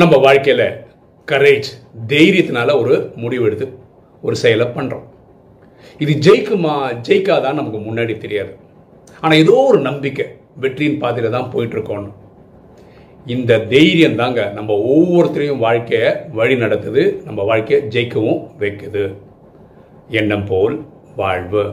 நம்ம வாழ்க்கையில் கரேஜ் தைரியத்தினால ஒரு முடிவு எடுத்து ஒரு செயலை பண்ணுறோம் இது ஜெயிக்குமா ஜெயிக்காதான் நமக்கு முன்னாடி தெரியாது. ஆனால் ஏதோ ஒரு நம்பிக்கை வெற்றியின் பாதையில் தான் போயிட்டுருக்கோன்னு. இந்த தைரியம் தாங்க நம்ம ஒவ்வொருத்தரையும் வாழ்க்கையை வழி நடத்துது நம்ம வாழ்க்கையை ஜெயிக்கவும் வைக்குது. எண்ணம் போல் வாழ்வு.